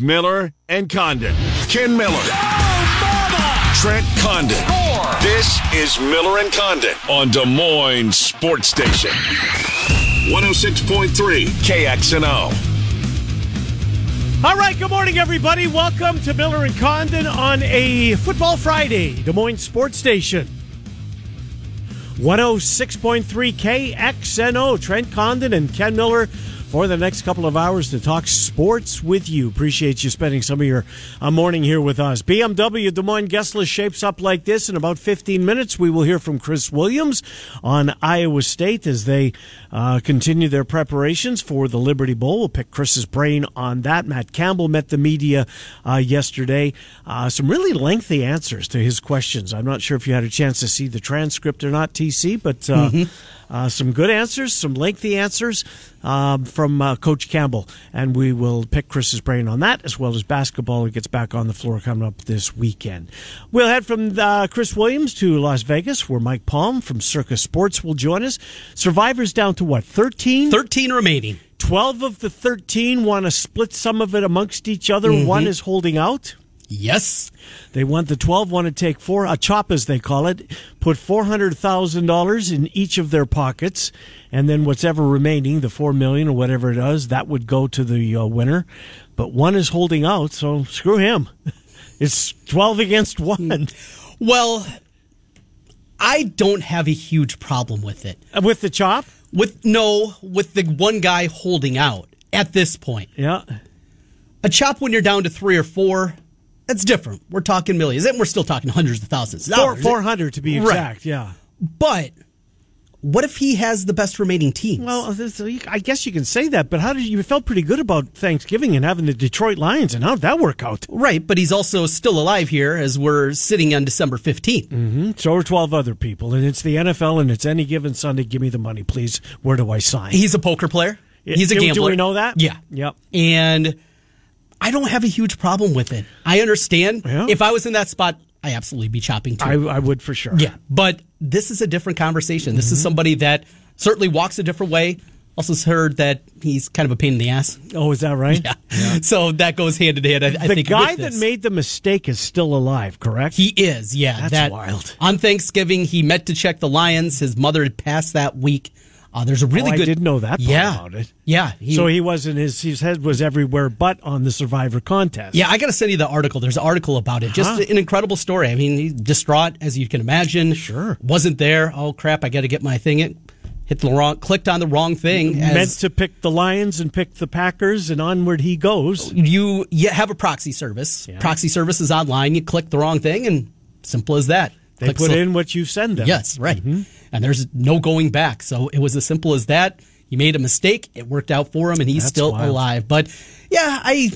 Miller and Condon. Ken Miller. Trent Condon. This is Miller and Condon on Des Moines Sports Station. 106.3 KXNO. All right, good morning, everybody. Welcome to Miller and Condon on a Football Friday, Des Moines Sports Station. 106.3 KXNO. Trent Condon and Ken Miller for the next couple of hours to talk sports with you. Appreciate you spending some of your uh, morning here with us. BMW Des Moines guest list shapes up like this. In about 15 minutes, we will hear from Chris Williams on Iowa State as they uh, continue their preparations for the Liberty Bowl. We'll pick Chris's brain on that. Matt Campbell met the media uh, yesterday. Uh, some really lengthy answers to his questions. I'm not sure if you had a chance to see the transcript or not, TC, but uh, Mm-hmm. uh, some good answers, some lengthy answers um, from uh, Coach Campbell, and we will pick Chris's brain on that as well as basketball. He gets back on the floor coming up this weekend. We'll head from uh, Chris Williams to Las Vegas, where Mike Palm from Circa Sports will join us. Survivors down to what, 13? 13 remaining. 12 of the 13 want to split some of it amongst each other. Mm-hmm. One is holding out. Yes. They want the 12 want to take four, a chop as they call it, put $400,000 in each of their pockets, and then whatever remaining, the 4 million or whatever it is, that would go to the uh, winner. But one is holding out, so screw him. It's 12 against 1 Well, I don't have a huge problem with it. Uh, with the chop. With no, with the one guy holding out at this point. Yeah. A chop when you're down to three or four, that's different. We're talking millions, and we're still talking hundreds of thousands. of Four, 400 to be Right. exact, yeah. But what if he has the best remaining teams? Well, I guess you can say that, but how did you, you felt pretty good about Thanksgiving and having the Detroit Lions, and how did that work out? right, but he's also still alive here as we're sitting on December 15th. Mm-hmm. So are 12 other people, and it's the NFL, and it's any given Sunday. Give me the money, please. Where do I sign? He's a poker player. He's a gambler. Do we know that? Yeah. Yep. And I don't have a huge problem with it. I understand. Yeah. If I was in that spot, I absolutely be chopping too. I, I would for sure. yeah. But this is a different conversation. This is mm-hmm. somebody that certainly walks a different way. Also heard that he's kind of a pain in the ass. Oh, is that right? Yeah. So that goes hand in hand. I, I The think guy that made the mistake is still alive, correct? He is, yeah. That's that, wild. On Thanksgiving, he met to check the Lions. His mother had passed that week. Uh, there's a really Oh, I didn't know that part yeah, about it. Yeah. He, so he wasn't his his head was everywhere but on the Survivor contest. Yeah, I got to send you the article. There's an article about it. Just Huh. an incredible story. I mean, he's distraught as you can imagine. Sure. Wasn't there. Oh crap! I got to get my thing. It hit the wrong. Clicked on the wrong thing. as- meant to pick the Lions and pick the Packers, and onward he goes. you you have a proxy service. Yeah. Proxy service is online. You click the wrong thing, and simple as that. They put in what you send them. Yes, right. And there's no going back. So it was as simple as that. He made a mistake. It worked out for him, and he's That's still wild. alive. But yeah, I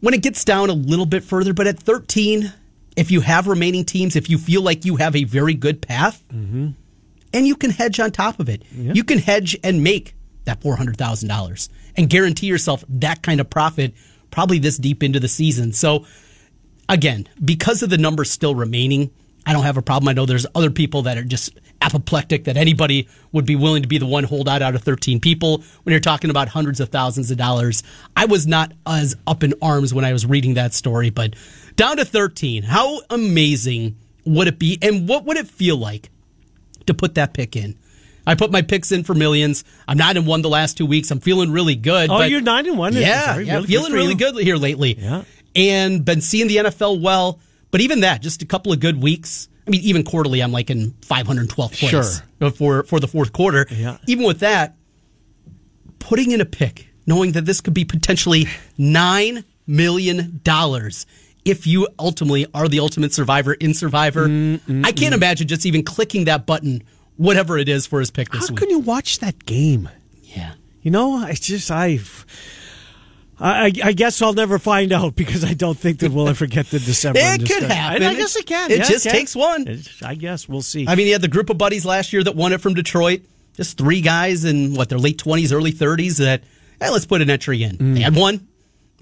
when it gets down a little bit further, but at 13, if you have remaining teams, if you feel like you have a very good path, Mm-hmm. and you can hedge on top of it, you can hedge and make that four hundred thousand dollars and guarantee yourself that kind of profit probably this deep into the season. So again, because of the numbers still remaining, I don't have a problem. I know there's other people that are just apoplectic that anybody would be willing to be the one holdout out out of 13 people when you're talking about hundreds of thousands of dollars. I was not as up in arms when I was reading that story, but down to 13. How amazing would it be? And what would it feel like to put that pick in? I put my picks in for millions. I'm not in one the last two weeks. I'm feeling really good. Oh, you're nine and one. Yeah, yeah good feeling really good here lately. Yeah. And been seeing the NFL well, but even that, just a couple of good weeks. I mean, even quarterly, I'm like in 512th place Sure. for for the fourth quarter. Yeah. Even with that, putting in a pick, knowing that this could be potentially nine million dollars if you ultimately are the ultimate survivor in Survivor. Mm, mm, I can't mm. imagine just even clicking that button, whatever it is for his pick this How week. can you watch that game? yeah. You know, it's just I. I, I guess I'll never find out because I don't think that we'll ever get to December. It could happen. I, I guess it can. It Yeah, just can. takes one. It's- I guess we'll see. I mean, he had the group of buddies last year that won it from Detroit. Just three guys in what their late twenties, early thirties. That hey, let's put an entry in. They had one.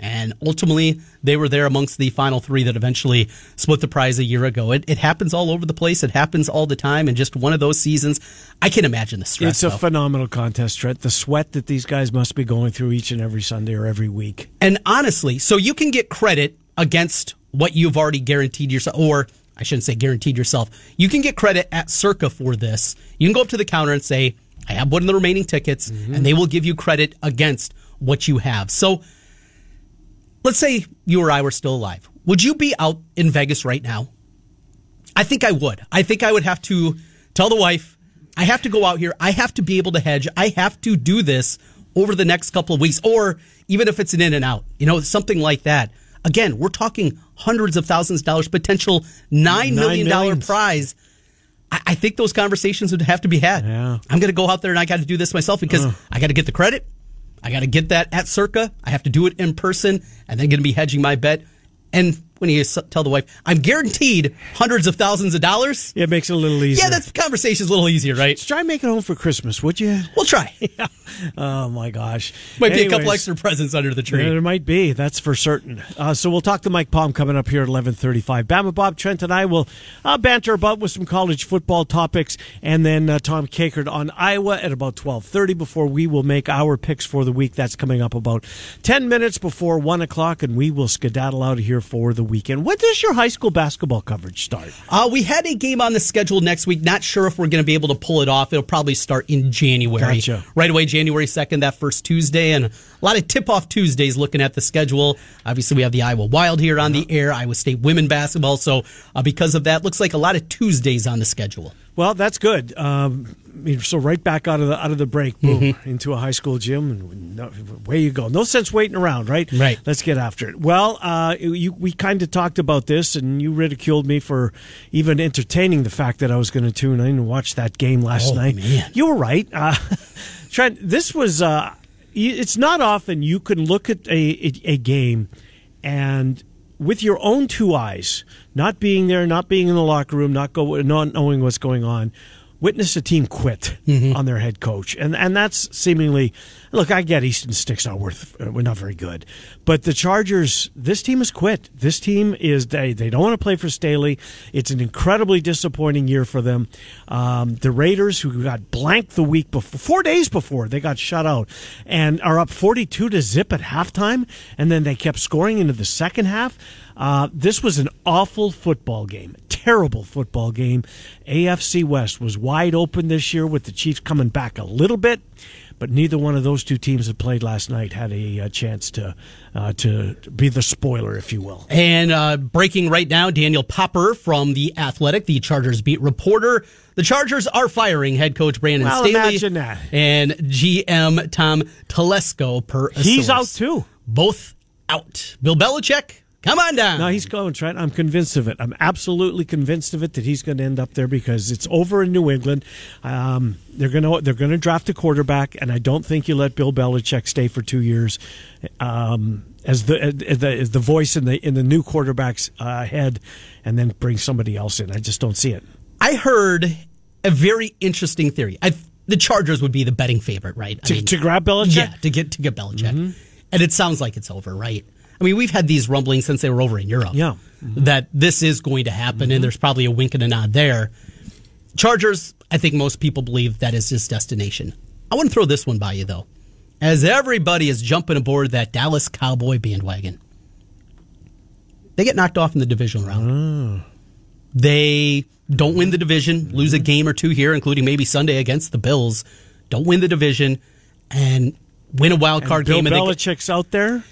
And ultimately, they were there amongst the final three that eventually split the prize a year ago. It, it happens all over the place. It happens all the time. And just one of those seasons, I can imagine the stress. It's a though. phenomenal contest, Trent. The sweat that these guys must be going through each and every Sunday or every week. And honestly, so you can get credit against what you've already guaranteed yourself, or I shouldn't say guaranteed yourself. You can get credit at Circa for this. You can go up to the counter and say, I have one of the remaining tickets, Mm-hmm. and they will give you credit against what you have. So let's say you or I were still alive. Would you be out in Vegas right now? I think I would. I think I would have to tell the wife, I have to go out here. I have to be able to hedge. I have to do this over the next couple of weeks, or even if it's an in and out, you know, something like that. Again, we're talking hundreds of thousands of dollars, potential $9 million prize. I, I think those conversations would have to be had. Yeah. I'm going to go out there and I got to do this myself because uh. I got to get the credit. I got to get that at Circa. I have to do it in person and then going to be hedging my bet. And when you tell the wife, I'm guaranteed hundreds of thousands of dollars. Yeah, It makes it a little easier. Yeah, that conversation's a little easier, right? Let's try and make it home for Christmas, would you? We'll try. Oh my gosh! Might be a couple extra presents under the Yeah, tree. there might be. That's for certain. Uh, so we'll talk to Mike Palm coming up here at eleven thirty-five. Bama Bob Trent and I will uh, banter about with some college football topics, and then uh, Tom Kakert on Iowa at about twelve thirty. Before we will make our picks for the week. That's coming up about ten minutes before one o'clock, and we will skedaddle out of here for the weekend. When does your high school basketball coverage start? Uh, we had a game on the schedule next week. Not sure if we're going to be able to pull it off. It'll probably start in January. Gotcha. Right away, January 2nd, that first Tuesday. And a lot of tip off Tuesdays looking at the schedule. Obviously, we have the Iowa Wild here on the air, Iowa State women basketball. So, uh, because of that, looks like a lot of Tuesdays on the schedule. Well, that's good. Um, so right back out of the out of the break, boom, into a high school gym, and no, away you go. No sense waiting around, right? Right. Let's get after it. Well, uh, you, we kind of talked about this, and you ridiculed me for even entertaining the fact that I was going to tune in and watch that game last Oh, night. man. You were right, uh, Trent. This was. Uh, it's not often you can look at a, a game and with your own two eyes, not being there, not being in the locker room, not go, not knowing what's going on, witness a team quit on their head coach, and and that's seemingly. Look, I get Easton Stick's not worth. uh, We're not very good, but the Chargers. This team has quit. This team is they they don't want to play for Staley. It's an incredibly disappointing year for them. Um, the Raiders, who got blanked the week before, four days before they got shut out, and are up forty two to zip at halftime, and then they kept scoring into the second half. Uh, this was an awful football game, terrible football game. AFC West was wide open this year with the Chiefs coming back a little bit, but neither one of those two teams that played last night had a, uh chance to uh, to be the spoiler, if you will. And uh, breaking right now, Daniel Popper from The Athletic, the Chargers beat reporter. The Chargers are firing head coach Brandon Well, Staley and GM Tom Telesco per He's source. out too. Both out. Bill Belichick, come on down. No, he's going, Trent. I'm convinced of it. I'm absolutely convinced of it that he's going to end up there because it's over in New England. Um, they're going to they're going to draft a quarterback, and I don't think you let Bill Belichick stay for two years um, as the as the as the voice in the in the new quarterback's uh, head, and then bring somebody else in. I just don't see it. I heard a very interesting theory. I, the Chargers would be the betting favorite, right? I To, to grab Belichick, Yeah, to get to get Belichick. And it sounds like it's over, right? I mean, we've had these rumblings since they were over in Europe. Yeah. Mm-hmm. That this is going to happen, and mm-hmm. there's probably a wink and a nod there. Chargers, I think most people believe that is his destination. I want to throw this one by you, though. As everybody is jumping aboard that Dallas Cowboy bandwagon, they get knocked off in the divisional round. Ah. They don't win the division, lose a mm-hmm. game or two here, including maybe Sunday against the Bills. Don't win the division and win a wild card Bill game. And they- Belichick's out there.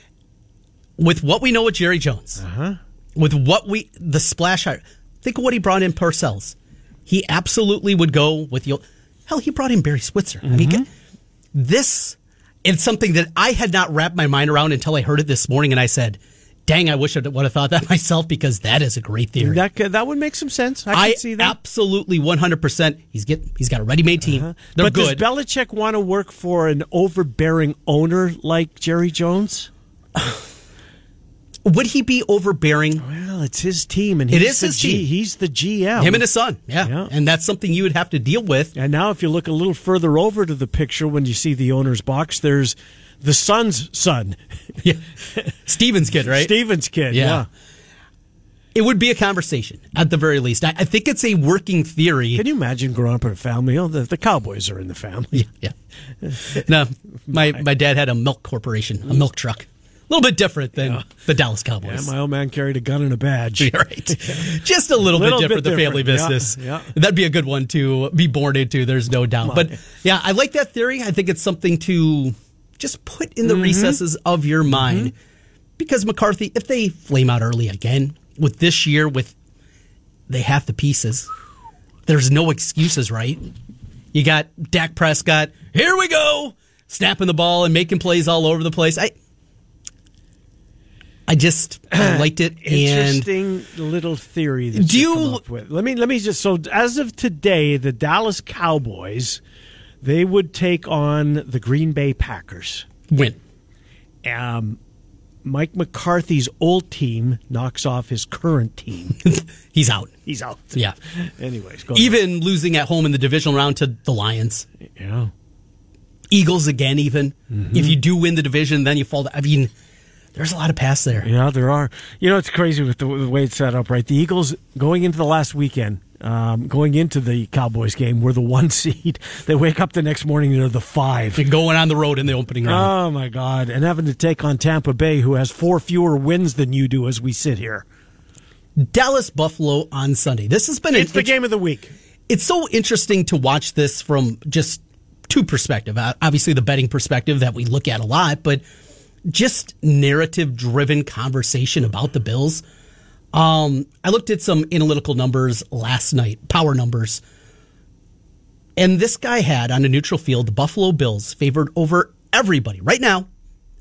With what we know with Jerry Jones, uh-huh. with what we the splash hire, think of what he brought in Parcells. He absolutely would go with the hell. He brought in Barry Switzer. I mean, mm-hmm. this it's something that I had not wrapped my mind around until I heard it this morning, and I said, "Dang, I wish I would have thought that myself because that is a great theory." That that would make some sense. I, I can see that. absolutely one hundred percent. He's get he's got a ready made team. Uh-huh. They're but good. does Belichick want to work for an overbearing owner like Jerry Jones? Would he be overbearing? Well, it's his team, and It he's is the his G, team. He's the GM. Him and his son, yeah. Yeah. and that's something you would have to deal with. And now, if you look a little further over to the picture, when you see the owner's box, there's the son's son, Yeah. Steven's kid, right? Steven's kid. Yeah. Yeah. It would be a conversation at the very least. I, I think it's a working theory. Can you imagine growing up in a family? Oh, the, the Cowboys are in the family. Yeah. no, my my dad had a milk corporation, a milk truck. A little bit different than Yeah. the Dallas Cowboys. Yeah, my old man carried a gun and a badge. You're right. Just a little, Little bit bit different, the family different. Yeah, business. yeah. That'd be a good one to be born into, there's no doubt. But yeah, I like that theory. I think it's something to just put in the Mm-hmm. recesses of your mind. Because McCarthy, if they flame out early again with this year, with they have the pieces, there's no excuses, right? You got Dak Prescott, here we go, snapping the ball and making plays all over the place. I I just I liked it and Interesting little theory that Do you, you- come up with. Let me let me just so as of today, the Dallas Cowboys they would take on the Green Bay Packers. win. Um, Mike McCarthy's old team knocks off his current team. He's out. He's out. Yeah. Anyways. Even losing at home in the divisional round to the Lions. yeah. Eagles again, even. If you do win the division, then you fall. I mean, there's a lot of pass there. Yeah, there are. You know, it's crazy with the, the way it's set up, right? The Eagles going into the last weekend, um, going into the Cowboys game, were the one seed. They wake up the next morning, they're the five. And going on the road in the opening round. Oh my God! And having to take on Tampa Bay, who has four fewer wins than you do, as we sit here. Dallas Buffalo on Sunday. This has been It's an the int- game of the week. it's so interesting to watch this from just two perspective. Uh, Obviously, the betting perspective that we look at a lot, but just narrative driven conversation about the Bills. Um, I looked at some analytical numbers last night, power numbers, and this guy had on a neutral field the Buffalo Bills favored over everybody right now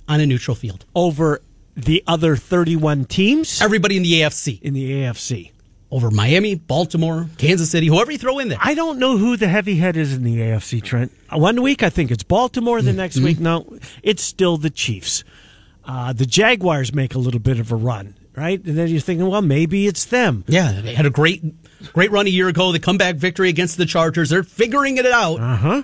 on a neutral field. over the other 31 teams Everybody in the AFC in the AFC. Over Miami, Baltimore, Kansas City, whoever you throw in there. I don't know who the heavy head is in the AFC, Trent. One week I think it's Baltimore, the next week, no, it's still the Chiefs. Uh, the Jaguars make a little bit of a run, right? And then you're thinking, well, maybe it's them. Yeah, they had a great, great run a year ago. The comeback victory against the Chargers. They're figuring it out, Uh huh.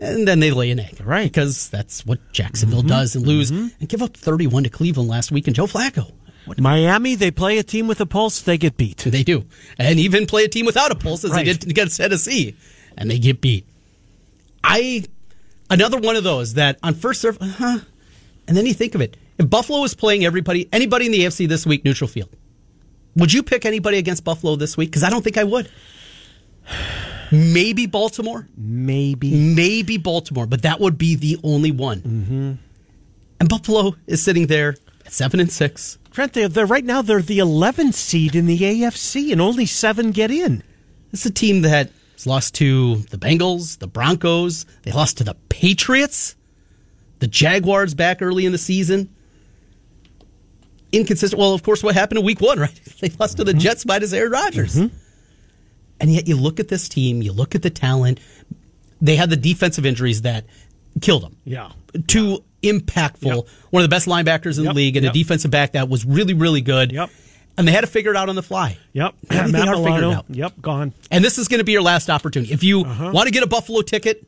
and then they lay an egg, Right. Because that's what Jacksonville does, and lose and give up thirty-one to Cleveland last week. And Joe Flacco, what Miami, they play a team with a pulse, they get beat. they do? And even play a team without a pulse, as Right. they did against Tennessee, and they get beat. I another one of those that on first serve, huh? And then you think of it: if Buffalo is playing everybody, anybody in the AFC this week, neutral field, would you pick anybody against Buffalo this week? Because I don't think I would. Maybe Baltimore, Maybe. maybe Baltimore, but that would be the only one. Mm-hmm. And Buffalo is sitting there at seven and six. Trent, they're, they're right now, they're the 11th seed in the AFC, and only seven get in. It's a team that has lost to the Bengals, the Broncos. They lost to the Patriots, the Jaguars back early in the season. Inconsistent. Well, of course, what happened in week one, right? They lost to the mm-hmm. Jets minus Aaron Rodgers. Mm-hmm. And yet you look at this team, you look at the talent. They had the defensive injuries that killed them. Yeah. Too impactful. Yep. One of the best linebackers in Yep, the league and yep. a defensive back that was really, really good. Yep. And they had to figure it out on the fly. Yep. They Matt are figuring it Milano. out. Yep, gone. And this is going to be your last opportunity. If you Uh-huh. want to get a Buffalo ticket,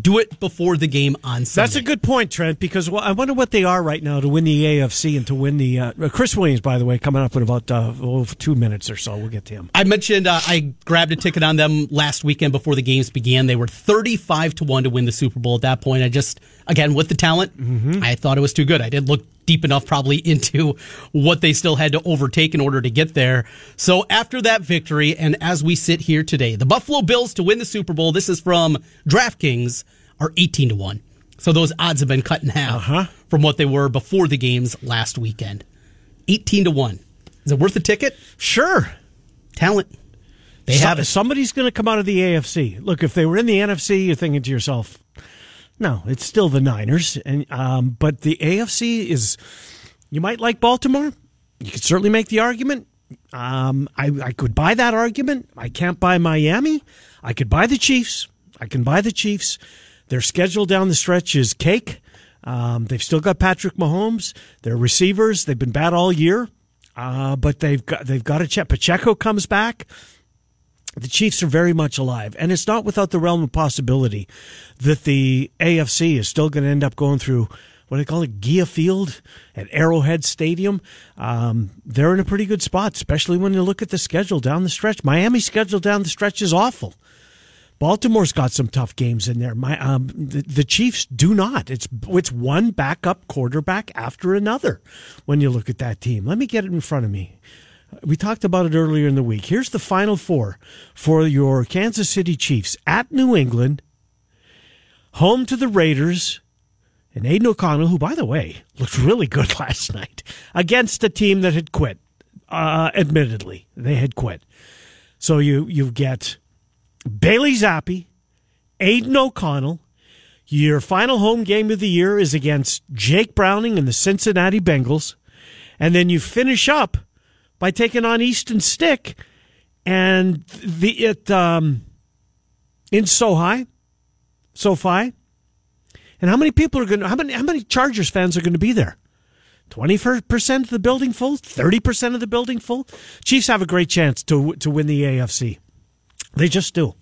do it before the game on Sunday. That's a good point, Trent, because well, I wonder what they are right now to win the AFC and to win the. Uh, Chris Williams, by the way, coming up in about uh, oh, two minutes or so. We'll get to him. I mentioned uh, I grabbed a ticket on them last weekend before the games began. They were 35 to 1 to win the Super Bowl at that point. I just, again, with the talent, mm-hmm. I thought it was too good. I didn't look deep enough probably into what they still had to overtake in order to get there. So after that victory, and as we sit here today, the Buffalo Bills to win the Super Bowl, this is from DraftKings, are 18 to 1. So those odds have been cut in half huh? from what they were before the games last weekend. 18 to 1. Is it worth a ticket? Sure. Talent. They So- have it. Somebody's going to come out of the AFC. Look, if they were in the NFC, you're thinking to yourself, no, it's still the Niners. And um, but the AFC is. You might like Baltimore. You could certainly make the argument. Um, I, I could buy that argument. I can't buy Miami. I could buy the Chiefs. I can buy the Chiefs. Their schedule down the stretch is cake. Um, they've still got Patrick Mahomes. Their receivers, they've been bad all year, uh, but they've got they've got a check. Pacheco comes back the Chiefs are very much alive, and it's not without the realm of possibility that the AFC is still going to end up going through what do they call it, GEHA Field at Arrowhead Stadium. Um, they're in a pretty good spot, especially when you look at the schedule down the stretch. Miami's schedule down the stretch is awful. Baltimore's got some tough games in there. My um, the, the, Chiefs do not. It's it's one backup quarterback after another. When you look at that team, let me get it in front of me. We talked about it earlier in the week. Here's the final four for your Kansas City Chiefs at New England, home to the Raiders, and Aidan O'Connell, who, by the way, looked really good last night against a team that had quit. Uh, admittedly, they had quit. So you you get Bailey Zappe, Aidan O'Connell. Your final home game of the year is against Jake Browning and the Cincinnati Bengals. And then you finish up by taking on Easton Stick and the it um, in SoHi, SoFi. And how many people are going to, how many, how many Chargers fans are going to be there? 20% of the building full? 30% of the building full? Chiefs have a great chance to, to win the AFC. They just do.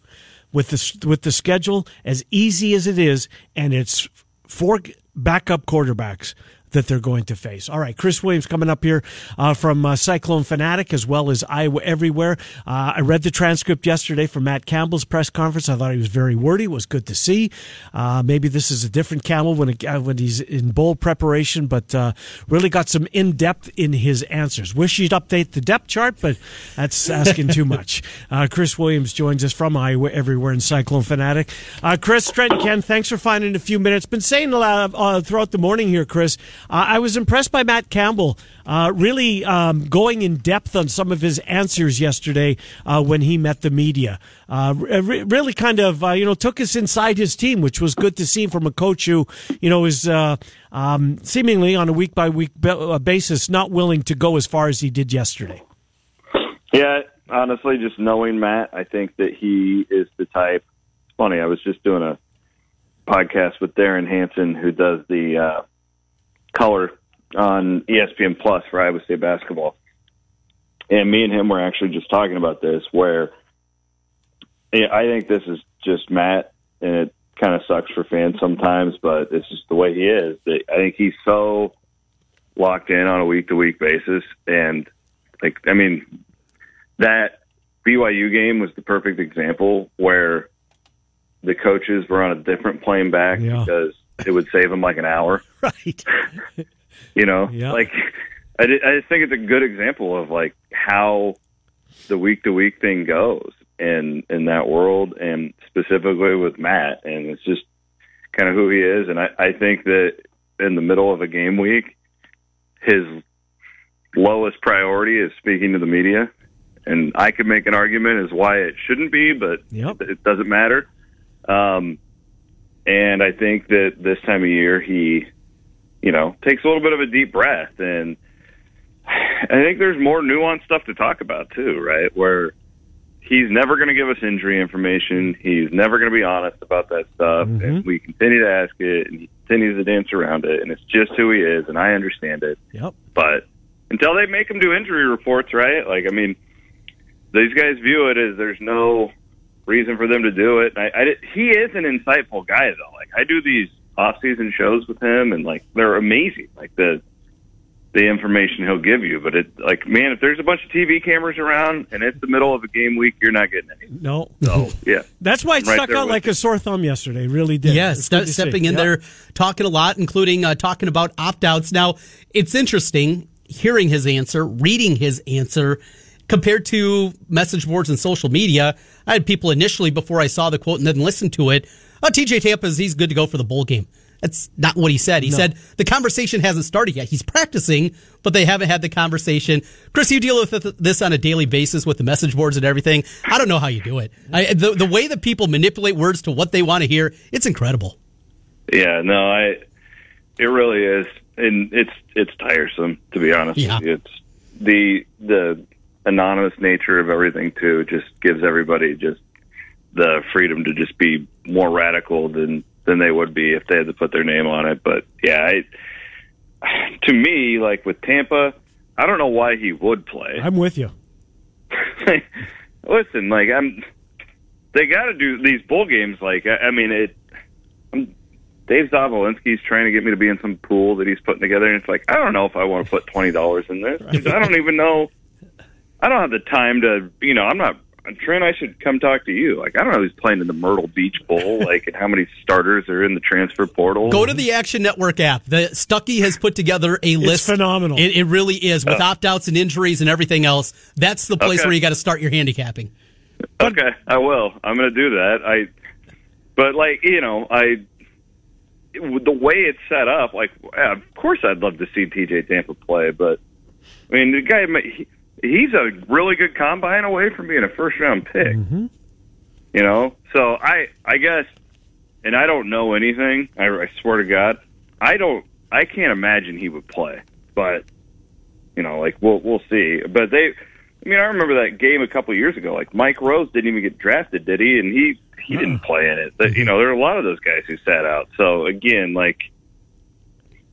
With the with the schedule as easy as it is, and it's four backup quarterbacks that they're going to face. All right, Chris Williams coming up here uh, from uh, Cyclone Fanatic as well as Iowa Everywhere. Uh, I read the transcript yesterday from Matt Campbell's press conference. I thought he was very wordy. It was good to see. Uh, maybe this is a different Campbell when it, uh, when he's in bowl preparation, but uh, really got some in depth in his answers. Wish he'd update the depth chart, but that's asking too much. Chris Williams joins us from Iowa Everywhere in Cyclone Fanatic. Chris, Trent, Ken, thanks for finding a few minutes. Been saying a lot throughout the morning here, Chris. Uh, I was impressed by Matt Campbell, uh, really um, going in depth on some of his answers yesterday uh, when he met the media. Uh, re- really, kind of uh, you know took us inside his team, which was good to see from a coach who you know is uh, um, seemingly on a week by week basis not willing to go as far as he did yesterday. Yeah, honestly, just knowing Matt, I think that he is the type. It's funny. I was just doing a podcast with Darren Hanson, who does the color on ESPN Plus for Iowa State basketball. And me and him were actually just talking about this, where I think this is just Matt, and it kind of sucks for fans sometimes, but it's just the way he is. I think he's so locked in on a week to week basis, and like I mean, that BYU game was the perfect example where the coaches were on a different plane back yeah. because it would save them like an hour. Right. you know, like I, I just think it's a good example of like how the week to week thing goes in in that world, and specifically with Matt, and it's just kind of who he is. And I, I think that in the middle of a game week, his lowest priority is speaking to the media. And I could make an argument as why it shouldn't be, but yep. it doesn't matter. Um, and I think that this time of year, he, you know, takes a little bit of a deep breath. And I think there's more nuanced stuff to talk about, too, right? Where he's never going to give us injury information. He's never going to be honest about that stuff. Mm-hmm. And we continue to ask it, and he continues to dance around it. And it's just who he is, and I understand it. Yep. But until they make him do injury reports, right? Like, I mean, these guys view it as there's no reason for them to do it. I, I, he is an insightful guy, though. Like I do these off-season shows with him, and like they're amazing. Like the the information he'll give you. But it like man, if there's a bunch of TV cameras around and it's the middle of a game week, you're not getting any. No, no, yeah. That's why it right stuck out like you. a sore thumb yesterday. Really did. Yes, st- stepping in there, talking a lot, including uh, talking about opt outs. Now it's interesting hearing his answer, reading his answer compared to message boards and social media. I had people initially before I saw the quote and then listened to it. Oh, TJ Tampa's he's good to go for the bowl game. That's not what he said. He no. said the conversation hasn't started yet. He's practicing, but they haven't had the conversation. Chris, you deal with this on a daily basis with the message boards and everything. I don't know how you do it. I, the the way that people manipulate words to what they want to hear, it's incredible. Yeah, no, I. It really is, and it's it's tiresome to be honest. Yeah. It's the the anonymous nature of everything too just gives everybody just the freedom to just be more radical than than they would be if they had to put their name on it. But yeah, I, to me, like with Tampa, I don't know why he would play. I'm with you. Listen, like I'm, they got to do these bowl games. Like I, I mean, it. I'm, Dave Zavolinsky's trying to get me to be in some pool that he's putting together, and it's like I don't know if I want to put twenty dollars in this. I don't even know. I don't have the time to, you know, I'm not. Trent, I should come talk to you. Like, I don't know who's playing in the Myrtle Beach Bowl, like, and how many starters are in the transfer portal. Go to the Action Network app. The Stuckey has put together a list. It's phenomenal. It, it really is with uh, opt outs and injuries and everything else. That's the place okay. where you got to start your handicapping. Okay, I will. I'm going to do that. I, but like you know, I the way it's set up, like yeah, of course I'd love to see TJ Tampa play, but I mean the guy he, he's a really good combine away from being a first round pick. Mm-hmm. You know, so I I guess, and I don't know anything. I, I swear to God, I don't. I can't imagine he would play, but you know, like we'll we'll see. But they I mean, I remember that game a couple of years ago. Like Mike Rose didn't even get drafted, did he? And he he didn't play in it. But, you know, there are a lot of those guys who sat out. So again, like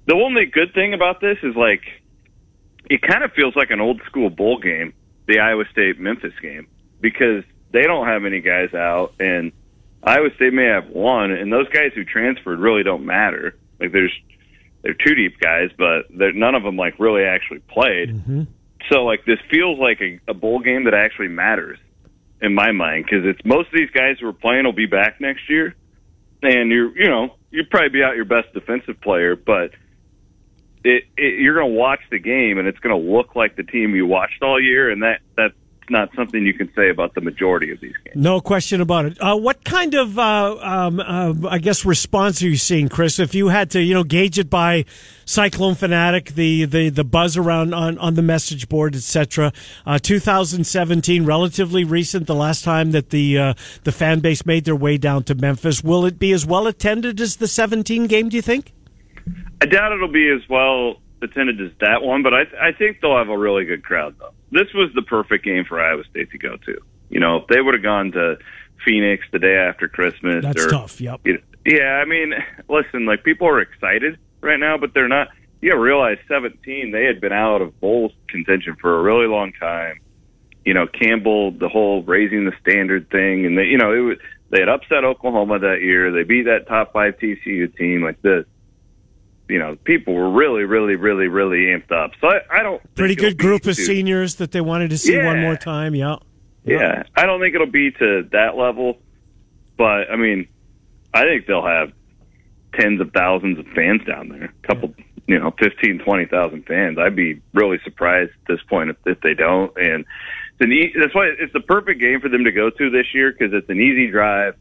the only good thing about this is like it kind of feels like an old school bowl game, the Iowa State Memphis game, because they don't have any guys out, and Iowa State may have one, and those guys who transferred really don't matter. Like there's they're two deep guys, but they're, none of them like really actually played. Mm-hmm. So like this feels like a, a bowl game that actually matters in my mind because it's most of these guys who are playing will be back next year, and you're you know you would probably be out your best defensive player, but it, it you're going to watch the game and it's going to look like the team you watched all year, and that that not something you can say about the majority of these games. No question about it. Uh, what kind of, uh, um, uh, I guess, response are you seeing, Chris? If you had to, you know, gauge it by Cyclone Fanatic, the the, the buzz around on, on the message board, etc. Uh, 2017, relatively recent, the last time that the uh, the fan base made their way down to Memphis. Will it be as well attended as the 17 game? Do you think? I doubt it'll be as well attended as that one, but I I think they'll have a really good crowd though this was the perfect game for Iowa State to go to. You know, if they would have gone to Phoenix the day after Christmas, that's or, tough. Yep. yeah, I mean, listen, like people are excited right now, but they're not. You gotta realize, 17, they had been out of bowl contention for a really long time. You know, Campbell, the whole raising the standard thing, and they, you know, it was they had upset Oklahoma that year. They beat that top five TCU team. Like this, you know, people were really, really, really, really amped up. So I, I don't pretty good group of too, seniors that they wanted to see yeah, one more time. Yeah. yeah, yeah. I don't think it'll be to that level, but I mean, I think they'll have tens of thousands of fans down there. A couple, yeah. you know, fifteen, twenty thousand fans. I'd be really surprised at this point if, if they don't. And it's an e- that's why it's the perfect game for them to go to this year because it's an easy drive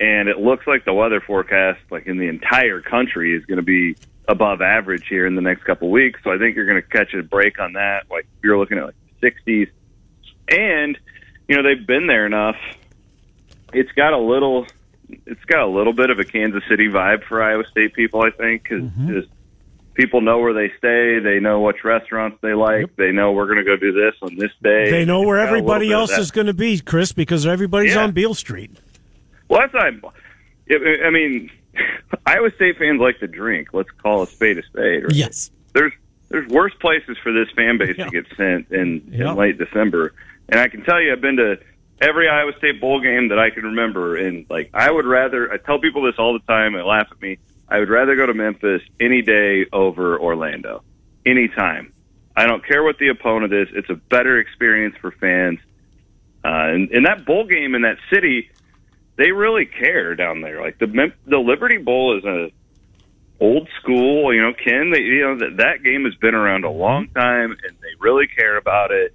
and it looks like the weather forecast, like in the entire country, is going to be above average here in the next couple of weeks. So I think you're going to catch a break on that. Like you're looking at like 60s, and you know they've been there enough. It's got a little, it's got a little bit of a Kansas City vibe for Iowa State people. I think because mm-hmm. just people know where they stay. They know which restaurants they like. Yep. They know we're going to go do this on this day. They know where everybody else is going to be, Chris, because everybody's yeah. on Beale Street. Well, that's not. I mean, Iowa State fans like to drink. Let's call a spade a spade. Right? Yes. There's there's worse places for this fan base yeah. to get sent in, yeah. in late December. And I can tell you, I've been to every Iowa State bowl game that I can remember. And like, I would rather. I tell people this all the time. They laugh at me. I would rather go to Memphis any day over Orlando, anytime. I don't care what the opponent is. It's a better experience for fans. Uh, and, and that bowl game in that city they really care down there. Like the the Liberty Bowl is a old school. You know, Ken. They, you know that that game has been around a long mm-hmm. time, and they really care about it.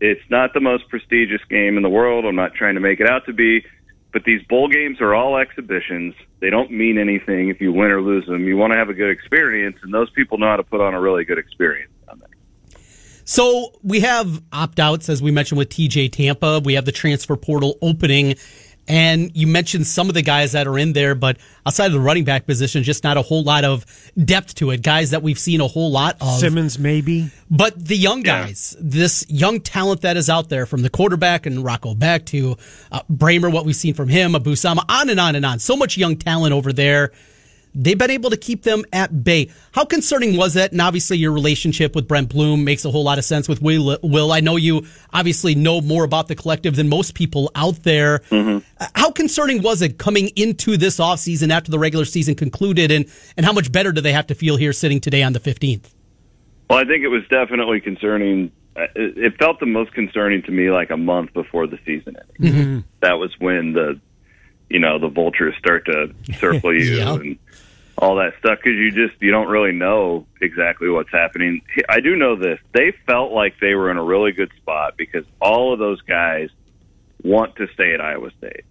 It's not the most prestigious game in the world. I'm not trying to make it out to be, but these bowl games are all exhibitions. They don't mean anything if you win or lose them. You want to have a good experience, and those people know how to put on a really good experience down there. So we have opt outs, as we mentioned with TJ Tampa. We have the transfer portal opening and you mentioned some of the guys that are in there, but outside of the running back position, just not a whole lot of depth to it. Guys that we've seen a whole lot of. Simmons, maybe. But the young guys, yeah. this young talent that is out there from the quarterback and Rocco Becht to uh, Brahmer, what we've seen from him, Abu Sama, on and on and on. So much young talent over there. They've been able to keep them at bay. How concerning was that? And obviously, your relationship with Brent Bloom makes a whole lot of sense with Will. Will I know you obviously know more about the collective than most people out there. Mm-hmm. How concerning was it coming into this offseason after the regular season concluded, and and how much better do they have to feel here sitting today on the fifteenth? Well, I think it was definitely concerning. It felt the most concerning to me like a month before the season ended. Mm-hmm. That was when the you know the vultures start to circle you and all that stuff because you just you don't really know exactly what's happening. I do know this: they felt like they were in a really good spot because all of those guys want to stay at Iowa State.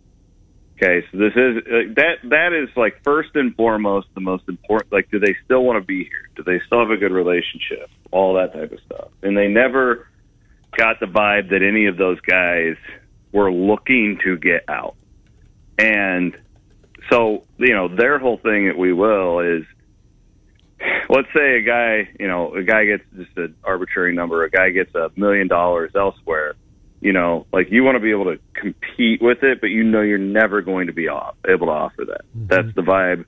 Okay, so this is that that is like first and foremost the most important. Like, do they still want to be here? Do they still have a good relationship? All that type of stuff, and they never got the vibe that any of those guys were looking to get out. And so, you know, their whole thing at We Will is let's say a guy, you know, a guy gets just an arbitrary number, a guy gets a million dollars elsewhere, you know, like you want to be able to compete with it, but you know you're never going to be off, able to offer that. Mm-hmm. That's the vibe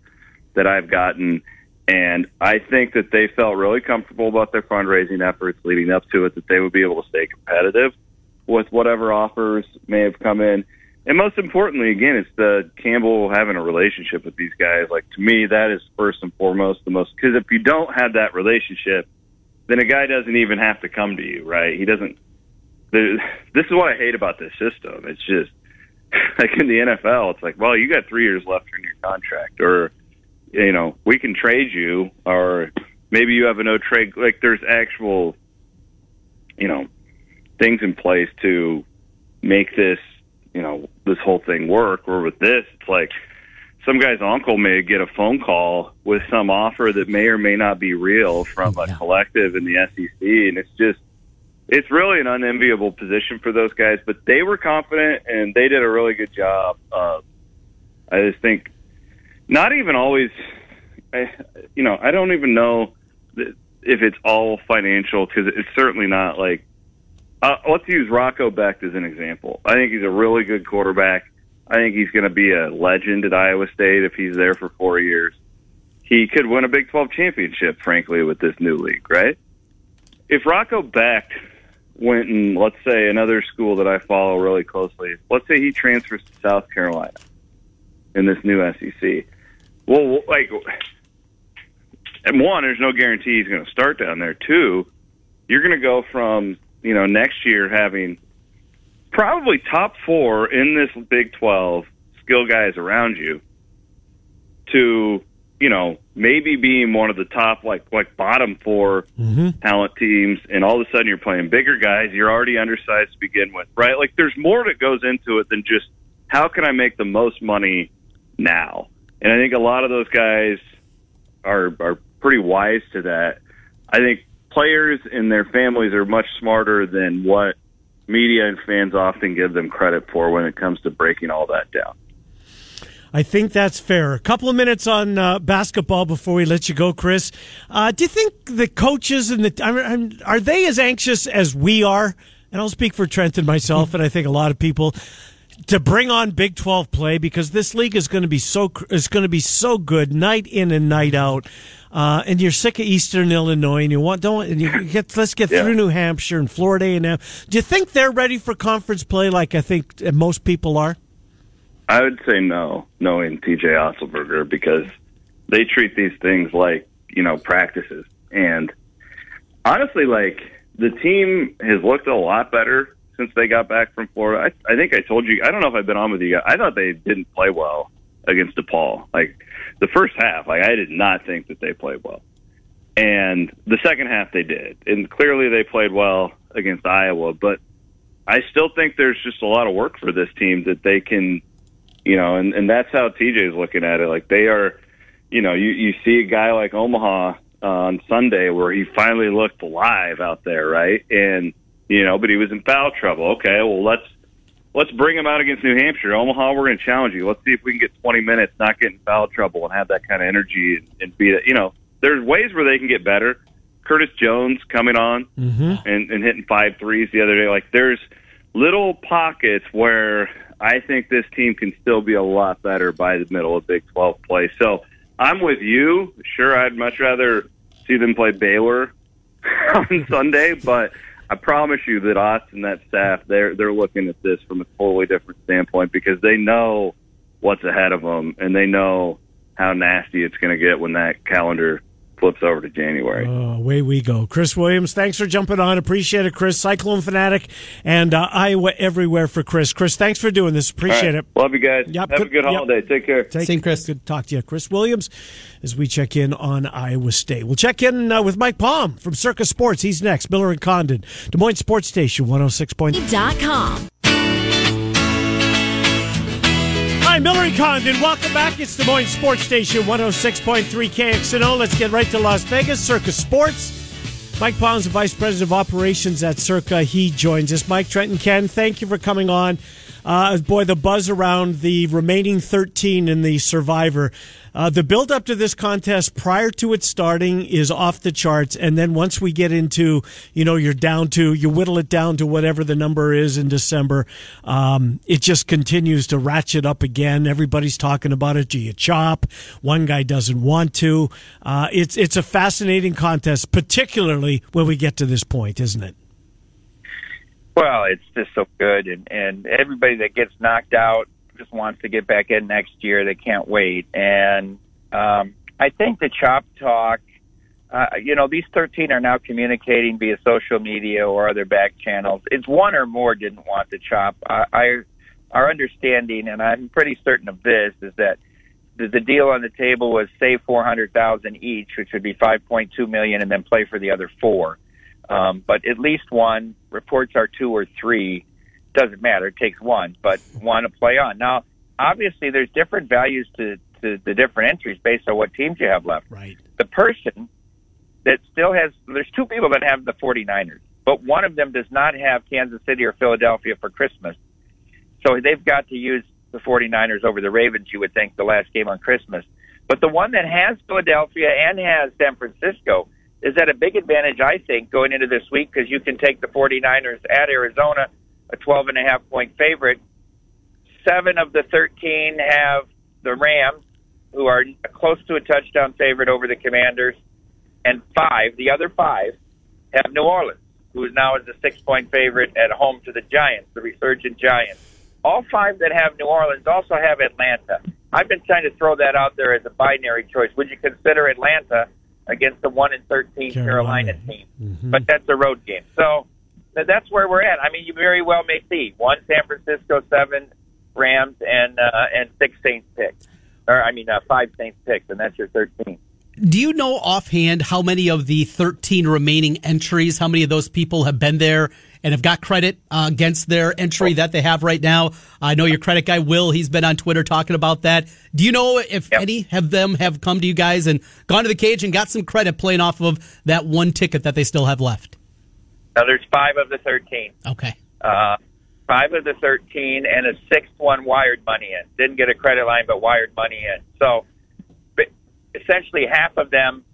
that I've gotten. And I think that they felt really comfortable about their fundraising efforts leading up to it, that they would be able to stay competitive with whatever offers may have come in and most importantly, again, it's the Campbell having a relationship with these guys. Like to me, that is first and foremost the most because if you don't have that relationship, then a guy doesn't even have to come to you, right? He doesn't. This is what I hate about this system. It's just like in the NFL, it's like, well, you got three years left in your contract, or you know, we can trade you, or maybe you have a no trade. Like there's actual, you know, things in place to make this you know this whole thing work. Or with this, it's like some guy's uncle may get a phone call with some offer that may or may not be real from a collective in the SEC, and it's just it's really an unenviable position for those guys. But they were confident and they did a really good job. Uh, I just think not even always. I, you know, I don't even know if it's all financial because it's certainly not like uh, let's use Rocco Becht as an example. I think he's a really good quarterback. I think he's going to be a legend at Iowa State if he's there for four years. He could win a Big 12 championship, frankly, with this new league, right? If Rocco Becht went and, let's say, another school that I follow really closely, let's say he transfers to South Carolina in this new SEC. Well, like, and one, there's no guarantee he's going to start down there. Two, you're going to go from you know, next year having probably top four in this Big 12 skill guys around you to, you know, maybe being one of the top, like, like bottom 4 mm-hmm. talent teams. And all of a sudden you're playing bigger guys. You're already undersized to begin with, right? Like there's more that goes into it than just how can I make the most money now? And I think a lot of those guys are, are pretty wise to that. I think players and their families are much smarter than what media and fans often give them credit for when it comes to breaking all that down. I think that's fair. A couple of minutes on uh, basketball before we let you go, Chris. Uh, do you think the coaches and the I mean, are they as anxious as we are? And I'll speak for Trent and myself, and I think a lot of people to bring on Big 12 play because this league is going to be so is going to be so good night in and night out. Uh, and you're sick of Eastern Illinois, and you want don't and you get let's get yeah. through New Hampshire and Florida and M. Do you think they're ready for conference play like I think most people are? I would say no, knowing TJ Otzelberger because they treat these things like you know practices, and honestly, like the team has looked a lot better since they got back from Florida. I, I think I told you. I don't know if I've been on with you guys. I thought they didn't play well against DePaul. Like the first half, like I did not think that they played well, and the second half they did, and clearly they played well against Iowa. But I still think there's just a lot of work for this team that they can, you know, and and that's how TJ is looking at it. Like they are, you know, you you see a guy like Omaha uh, on Sunday where he finally looked live out there, right, and you know, but he was in foul trouble. Okay, well let's let's bring him out against New Hampshire. Omaha, we're going to challenge you. Let's see if we can get 20 minutes, not get in foul trouble, and have that kind of energy and, and beat it. You know, there's ways where they can get better. Curtis Jones coming on mm-hmm. and, and hitting five threes the other day. Like there's little pockets where I think this team can still be a lot better by the middle of Big 12 play. So I'm with you. Sure, I'd much rather see them play Baylor on Sunday, but I promise you that us and that staff they're they're looking at this from a totally different standpoint because they know what's ahead of them and they know how nasty it's going to get when that calendar flips over to January. Oh, away we go. Chris Williams, thanks for jumping on. Appreciate it, Chris. Cyclone Fanatic and uh, Iowa everywhere for Chris. Chris, thanks for doing this. Appreciate right. it. Love you guys. Yep. Have good, a good holiday. Yep. Take care. Take, Same, Chris. Good to talk to you. Chris Williams as we check in on Iowa State. We'll check in uh, with Mike Palm from Circa Sports. He's next. Miller and Condon, Des Moines Sports Station 106.com. Hi, Miller and Condon. Welcome back. It's Des Moines Sports Station 106.3 KXNO. Let's get right to Las Vegas, Circa Sports. Mike is the Vice President of Operations at Circa. He joins us. Mike Trenton Ken, thank you for coming on. Uh, boy, the buzz around the remaining 13 in the Survivor. Uh, the build up to this contest prior to it starting is off the charts. And then once we get into, you know, you're down to, you whittle it down to whatever the number is in December, um, it just continues to ratchet up again. Everybody's talking about it. Do you chop? One guy doesn't want to. Uh, it's, it's a fascinating contest, particularly when we get to this point, isn't it? Well, it's just so good, and and everybody that gets knocked out just wants to get back in next year. They can't wait. And um, I think the chop talk, uh, you know, these 13 are now communicating via social media or other back channels. It's one or more didn't want the chop. I, I our understanding, and I'm pretty certain of this, is that the, the deal on the table was save 400,000 each, which would be 5.2 million, and then play for the other four. Um, but at least one reports are two or three doesn't matter. It takes one, but one to play on. Now, obviously, there's different values to, to the different entries based on what teams you have left. Right. The person that still has, there's two people that have the 49ers, but one of them does not have Kansas City or Philadelphia for Christmas. So they've got to use the 49ers over the Ravens, you would think, the last game on Christmas. But the one that has Philadelphia and has San Francisco is at a big advantage, I think, going into this week because you can take the 49ers at Arizona – a 12 and a half point favorite. Seven of the 13 have the Rams, who are close to a touchdown favorite over the Commanders, and five, the other five, have New Orleans, who is now as a six point favorite at home to the Giants, the resurgent Giants. All five that have New Orleans also have Atlanta. I've been trying to throw that out there as a binary choice. Would you consider Atlanta against the one and thirteen Carolina, Carolina team? Mm-hmm. But that's a road game. So that's where we're at. I mean, you very well may see one San Francisco, seven Rams, and uh, and six Saints picks, or I mean, uh, five Saints picks, and that's your thirteen. Do you know offhand how many of the 13 remaining entries, how many of those people have been there and have got credit uh, against their entry that they have right now? I know your credit guy, Will, he's been on Twitter talking about that. Do you know if yep. any of them have come to you guys and gone to the cage and got some credit playing off of that one ticket that they still have left? Now there's five of the thirteen. Okay. Uh, five of the thirteen, and a sixth one wired money in. Didn't get a credit line, but wired money in. So, essentially, half of them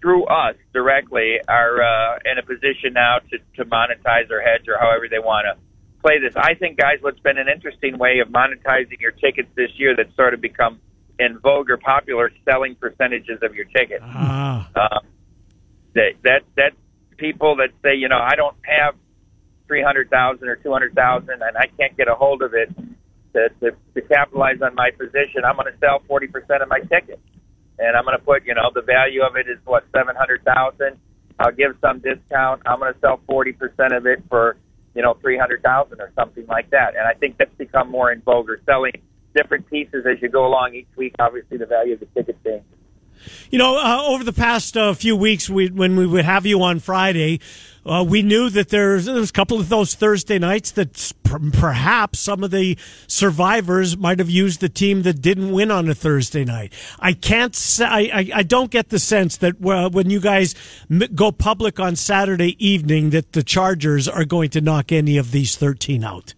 through us directly are uh, in a position now to, to monetize or hedge or however they want to play this. I think, guys, what's been an interesting way of monetizing your tickets this year that's sort of become in vogue or popular selling percentages of your tickets. Ah. Uh, that that that people that say, you know, I don't have three hundred thousand or two hundred thousand, and I can't get a hold of it to, to, to capitalize on my position. I'm going to sell forty percent of my ticket, and I'm going to put, you know, the value of it is what seven hundred thousand. I'll give some discount. I'm going to sell forty percent of it for, you know, three hundred thousand or something like that. And I think that's become more in vogue. Or selling different pieces as you go along each week. Obviously, the value of the ticket changes. You know, uh, over the past uh, few weeks, we, when we would have you on Friday, uh, we knew that there's, there was a couple of those Thursday nights that perhaps some of the survivors might have used the team that didn't win on a Thursday night. I can't say, I, I, don't get the sense that uh, when you guys go public on Saturday evening that the Chargers are going to knock any of these 13 out.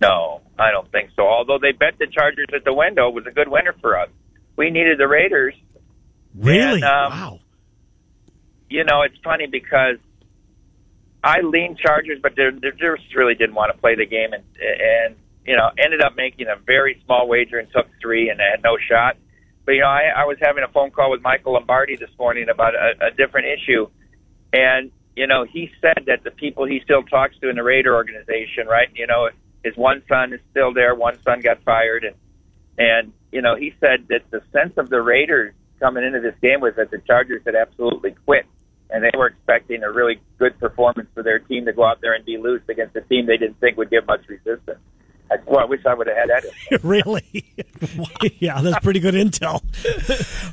No, I don't think so. Although they bet the Chargers at the window, was a good winner for us. We needed the Raiders Really? And, um, wow. You know, it's funny because I lean Chargers, but they just really didn't want to play the game, and and you know ended up making a very small wager and took three and had no shot. but you know, I, I was having a phone call with Michael Lombardi this morning about a, a different issue, and you know, he said that the people he still talks to in the Raider organization, right? You know, his one son is still there. One son got fired, and and you know, he said that the sense of the Raiders coming into this game was that the Chargers had absolutely quit, and they were expecting a really good performance for their team to go out there and be loose against a team they didn't think would give much resistance. I, well, I wish I would have had that. really? yeah, that's pretty good intel.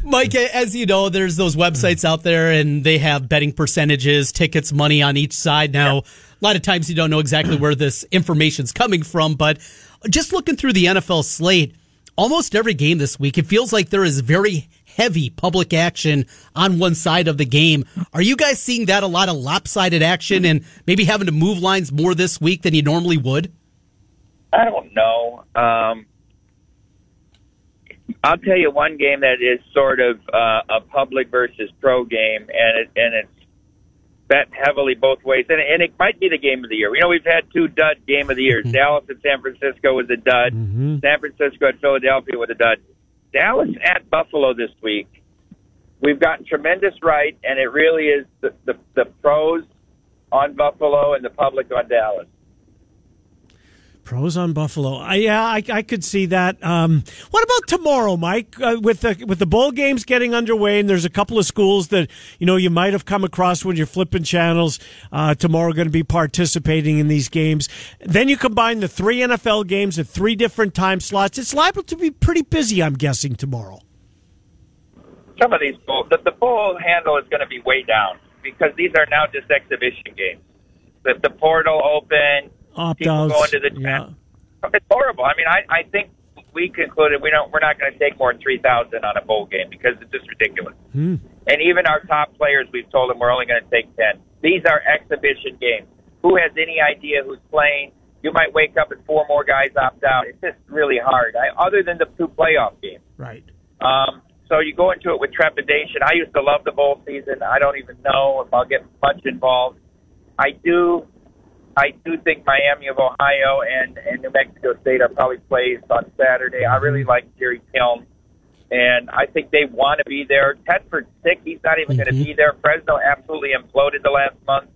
Mike, as you know, there's those websites out there and they have betting percentages, tickets, money on each side. Now, yeah. a lot of times you don't know exactly where this information's coming from, but just looking through the NFL slate, almost every game this week, it feels like there is very heavy public action on one side of the game. Are you guys seeing that a lot of lopsided action and maybe having to move lines more this week than you normally would? I don't know. Um, I'll tell you one game that is sort of uh, a public versus pro game, and it, and it's bet heavily both ways, and, and it might be the game of the year. You know, we've had two dud game of the years. Mm-hmm. Dallas at San Francisco was a dud. Mm-hmm. San Francisco at Philadelphia was a dud. Dallas at Buffalo this week. We've gotten tremendous write, and it really is the, the, the pros on Buffalo and the public on Dallas. Pros on Buffalo. I, yeah, I, I could see that. Um, what about tomorrow, Mike? Uh, with the with the bowl games getting underway, and there's a couple of schools that you know you might have come across when you're flipping channels. Uh, tomorrow, going to be participating in these games. Then you combine the three NFL games at three different time slots. It's liable to be pretty busy. I'm guessing tomorrow. Some of these bowls, the, the bowl handle is going to be way down because these are now just exhibition games. The, the portal open opt outs. Going to the yeah. It's horrible. I mean, I, I think we concluded we don't we're not going to take more than three thousand on a bowl game because it's just ridiculous. Hmm. And even our top players, we've told them we're only going to take ten. These are exhibition games. Who has any idea who's playing? You might wake up and four more guys opt out. It's just really hard. I, other than the two playoff games, right? Um, so you go into it with trepidation. I used to love the bowl season. I don't even know if I'll get much involved. I do I do think Miami of Ohio and, and New Mexico State are probably plays on Saturday. I really like Jerry Kill, and I think they want to be there. Tedford's sick; he's not even mm-hmm. going to be there. Fresno absolutely imploded the last month,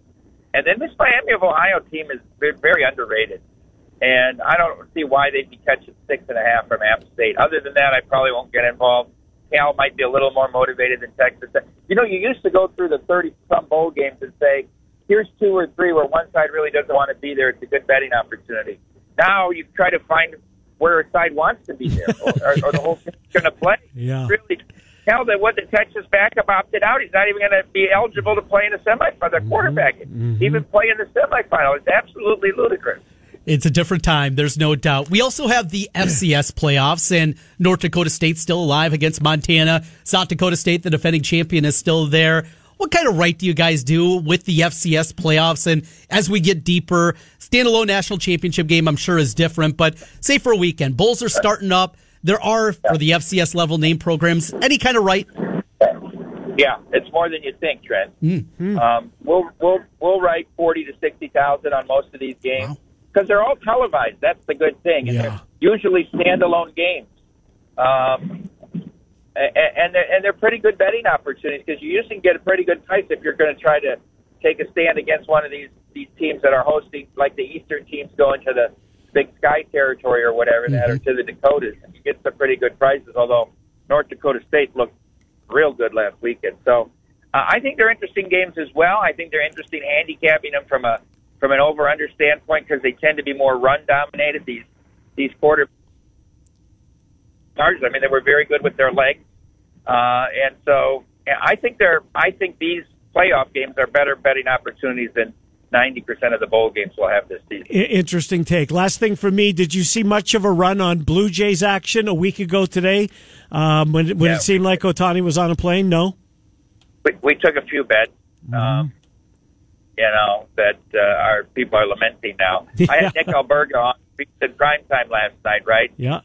and then this Miami of Ohio team is very underrated. And I don't see why they'd be catching six and a half from App State. Other than that, I probably won't get involved. Cal might be a little more motivated than Texas. You know, you used to go through the 30 some bowl games and say, here's two or three where one side really doesn't want to be there. It's a good betting opportunity. Now you try to find where a side wants to be there, or, or, or the whole thing's going to play. Yeah. Really, tell that what the Texas backup opted out. He's not even going to be eligible to play in the semifinal. The mm-hmm. quarterback, mm-hmm. even play in the semifinal. It's absolutely ludicrous. It's a different time, there's no doubt. We also have the FCS playoffs, and North Dakota State still alive against Montana. South Dakota State, the defending champion, is still there. What kind of write do you guys do with the FCS playoffs? And as we get deeper, standalone national championship game, I'm sure is different, but say for a weekend, Bulls are starting up. There are for the FCS level name programs any kind of write? Yeah, it's more than you think, Trent. Mm-hmm. Um, we'll we'll we'll write forty to sixty thousand on most of these games because wow. they're all televised. That's the good thing, and yeah. they're usually standalone games. Um, and they're, and they're pretty good betting opportunities because you usually get a pretty good price if you're going to try to take a stand against one of these these teams that are hosting, like the Eastern teams going to the Big Sky territory or whatever mm-hmm. that, or to the Dakotas. And you get some pretty good prices. Although North Dakota State looked real good last weekend, so uh, I think they're interesting games as well. I think they're interesting handicapping them from a from an over under standpoint because they tend to be more run dominated. These these quarter Chargers. I mean, they were very good with their legs, uh, and so I think they're. I think these playoff games are better betting opportunities than. 90% of the bowl games will have this season. Interesting take. Last thing for me, did you see much of a run on Blue Jays action a week ago today um, when, when yeah. it seemed like Ohtani was on a plane? No? We, we took a few bets. Mm-hmm. Um, you know, that uh, our people are lamenting now. Yeah. I had Nick Alberga on in prime time last night, right? Yeah.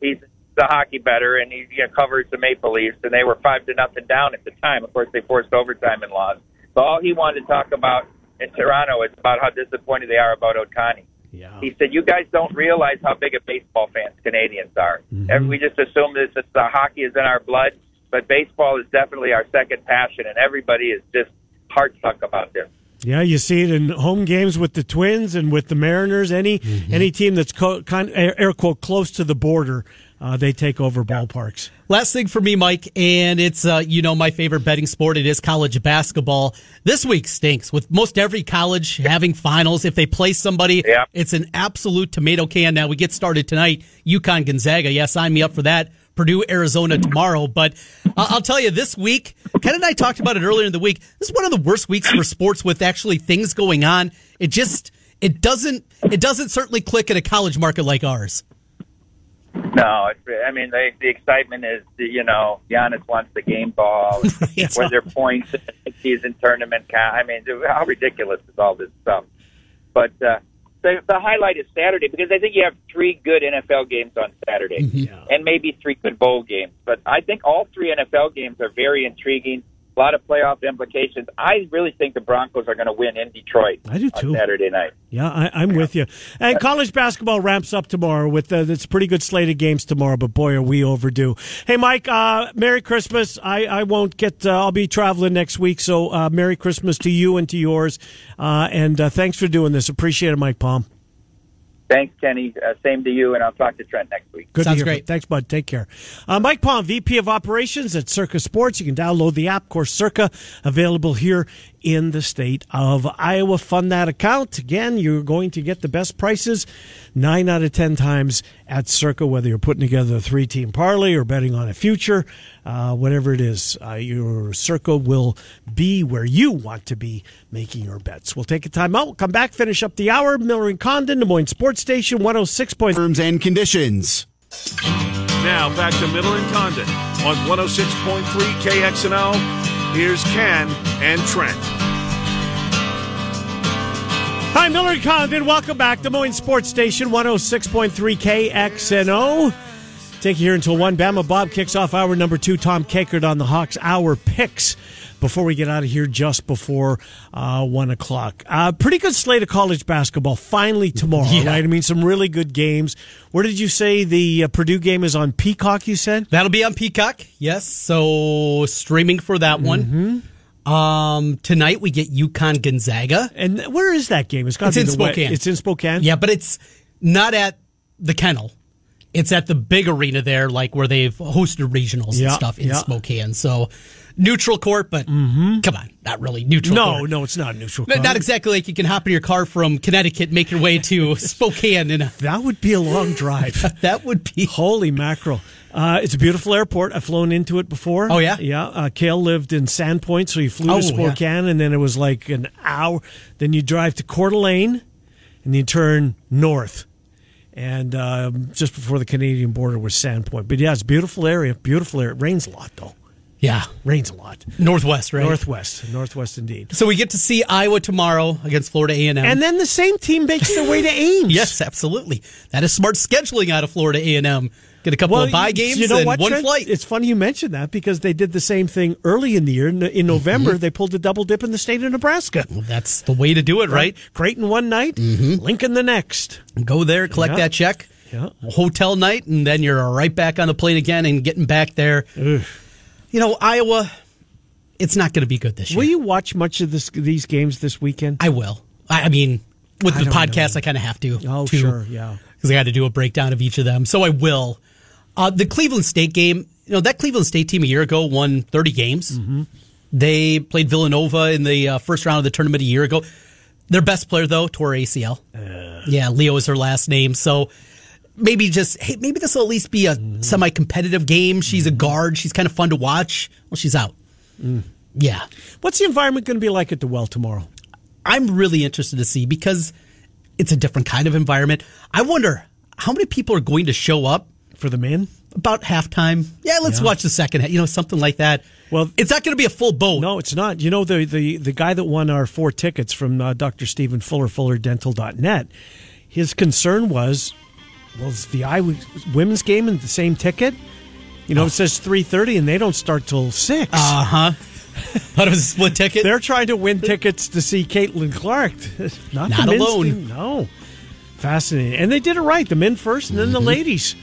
He's the hockey better, and he you know, covers the Maple Leafs, and they were five to nothing down at the time. Of course, they forced overtime and lost. So all he wanted to talk about in Toronto is about how disappointed they are about Ohtani. Yeah. He said, "You guys don't realize how big of baseball fans Canadians are. Mm-hmm. And we just assume that it's, the hockey is in our blood, but baseball is definitely our second passion, and everybody is just heartstuck about this." Yeah, you see it in home games with the Twins and with the Mariners. Any mm-hmm. any team that's co- kind air quote close to the border, uh, they take over ballparks. Last thing for me, Mike, and it's uh, you know my favorite betting sport. It is college basketball. This week stinks with most every college having finals. If they play somebody, yeah. it's an absolute tomato can. Now we get started tonight. UConn Gonzaga. Yeah, sign me up for that. Purdue, Arizona tomorrow. But uh, I'll tell you, this week, Ken and I talked about it earlier in the week. This is one of the worst weeks for sports with actually things going on. It just it doesn't it doesn't certainly click in a college market like ours. No, I mean the, the excitement is you know Giannis wants the game ball. yes. Were there points in the season tournament? I mean, how ridiculous is all this stuff? But uh, the, the highlight is Saturday because I think you have three good NFL games on Saturday mm-hmm. and maybe three good bowl games. But I think all three NFL games are very intriguing. A lot of playoff implications. I really think the Broncos are going to win in Detroit. I do too. Saturday night. Yeah, I, am with you. And college basketball ramps up tomorrow with uh, it's a pretty good slate of games tomorrow. But boy, are we overdue. Hey, Mike, uh, Merry Christmas. I, I won't get. Uh, I'll be traveling next week, so uh, Merry Christmas to you and to yours. Uh, and uh, thanks for doing this. Appreciate it, Mike Palm. Thanks, Kenny. Uh, same to you, and I'll talk to Trent next week. Good Sounds great. Thanks, bud. Take care. Uh, Mike Palm, VP of Operations at Circa Sports. You can download the app, of course, Circa, available here in the state of Iowa. Fund that account. Again, you're going to get the best prices nine out of 10 times at Circa, whether you're putting together a three team parlay or betting on a future, uh, whatever it is. Uh, your circle will be where you want to be making your bets. We'll take a time out. We'll come back, finish up the hour. Miller and Condon, Des Moines Sports Station 106. Terms and conditions. Now back to Miller and Condon on 106.3 KXNO Here's Ken and Trent. Hi, Miller and Condon. Welcome back. Des Moines Sports Station 106.3 KXNO. Take you here until 1. Bama Bob kicks off hour number two. Tom Kakert on the Hawks. Hour picks before we get out of here just before uh, one o'clock. Uh, pretty good slate of college basketball finally tomorrow, yeah. right? I mean, some really good games. Where did you say the uh, Purdue game is on Peacock? You said that'll be on Peacock. Yes, so streaming for that one. Mm-hmm. Um, tonight we get UConn Gonzaga, and where is that game? It's, it's in Spokane. Way. It's in Spokane. Yeah, but it's not at the Kennel. It's at the big arena there, like where they've hosted regionals yeah, and stuff in yeah. Spokane. So neutral court, but mm-hmm. come on, not really neutral. No, court. no, it's not neutral. Not, not, exactly like you can hop in your car from Connecticut, make your way to Spokane. and that would be a long drive. that would be holy mackerel. Uh, it's a beautiful airport. I've flown into it before. Oh yeah, yeah. Uh, Kale lived in Sandpoint, so he flew oh, to Spokane, yeah. and then it was like an hour. Then you drive to Coeur d'Alene, and you turn north and uh, just before the Canadian border was Sandpoint. But yeah, it's a beautiful area. Beautiful area. It rains a lot though. Yeah, rains a lot. Northwest, right? Northwest, northwest indeed. So we get to see Iowa tomorrow against Florida A and M, and then the same team makes their way to Ames. yes, absolutely. That is smart scheduling out of Florida A and M. Get a couple well, of bye games you know and what, one Trent? flight. It's funny you mentioned that because they did the same thing early in the year. In November, mm-hmm. they pulled a double dip in the state of Nebraska. Well, that's the way to do it, right? right? Creighton one night, mm-hmm. Lincoln the next. Go there, collect yeah. that check. Yeah. Hotel night, and then you're right back on the plane again and getting back there. Ugh. You know, Iowa, it's not going to be good this year. Will you watch much of this, these games this weekend? I will. I, I mean, with I the podcast, know. I kind of have to. Oh, too, sure, yeah. Because I got to do a breakdown of each of them, so I will. Uh, the Cleveland State game, you know, that Cleveland State team a year ago won 30 games. Mm-hmm. They played Villanova in the uh, first round of the tournament a year ago. Their best player, though, tore ACL. Uh. Yeah, Leo is her last name. So maybe just hey, maybe this will at least be a mm. semi-competitive game. She's a guard. She's kind of fun to watch. Well, she's out. Mm. Yeah. What's the environment going to be like at the well tomorrow? I'm really interested to see because it's a different kind of environment. I wonder how many people are going to show up for the men about halftime. Yeah, let's yeah. watch the second. You know, something like that. Well, it's not going to be a full boat. No, it's not. You know, the the the guy that won our four tickets from uh, Dr. Stephen Fuller, FullerDental.net, his concern was well, is the Iowa women's game in the same ticket? You know, oh. it says three thirty, and they don't start till six. Uh huh. Thought it was a split ticket. They're trying to win tickets to see Caitlin Clark. Not, Not alone. Team. No. Fascinating. And they did it right. The men first and then mm-hmm. the ladies.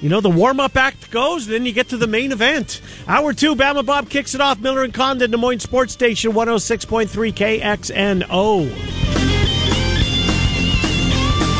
You know, the warm up act goes, then you get to the main event. Hour two, Bama Bob kicks it off. Miller and Condon, Des Moines Sports Station, 106.3 KXNO.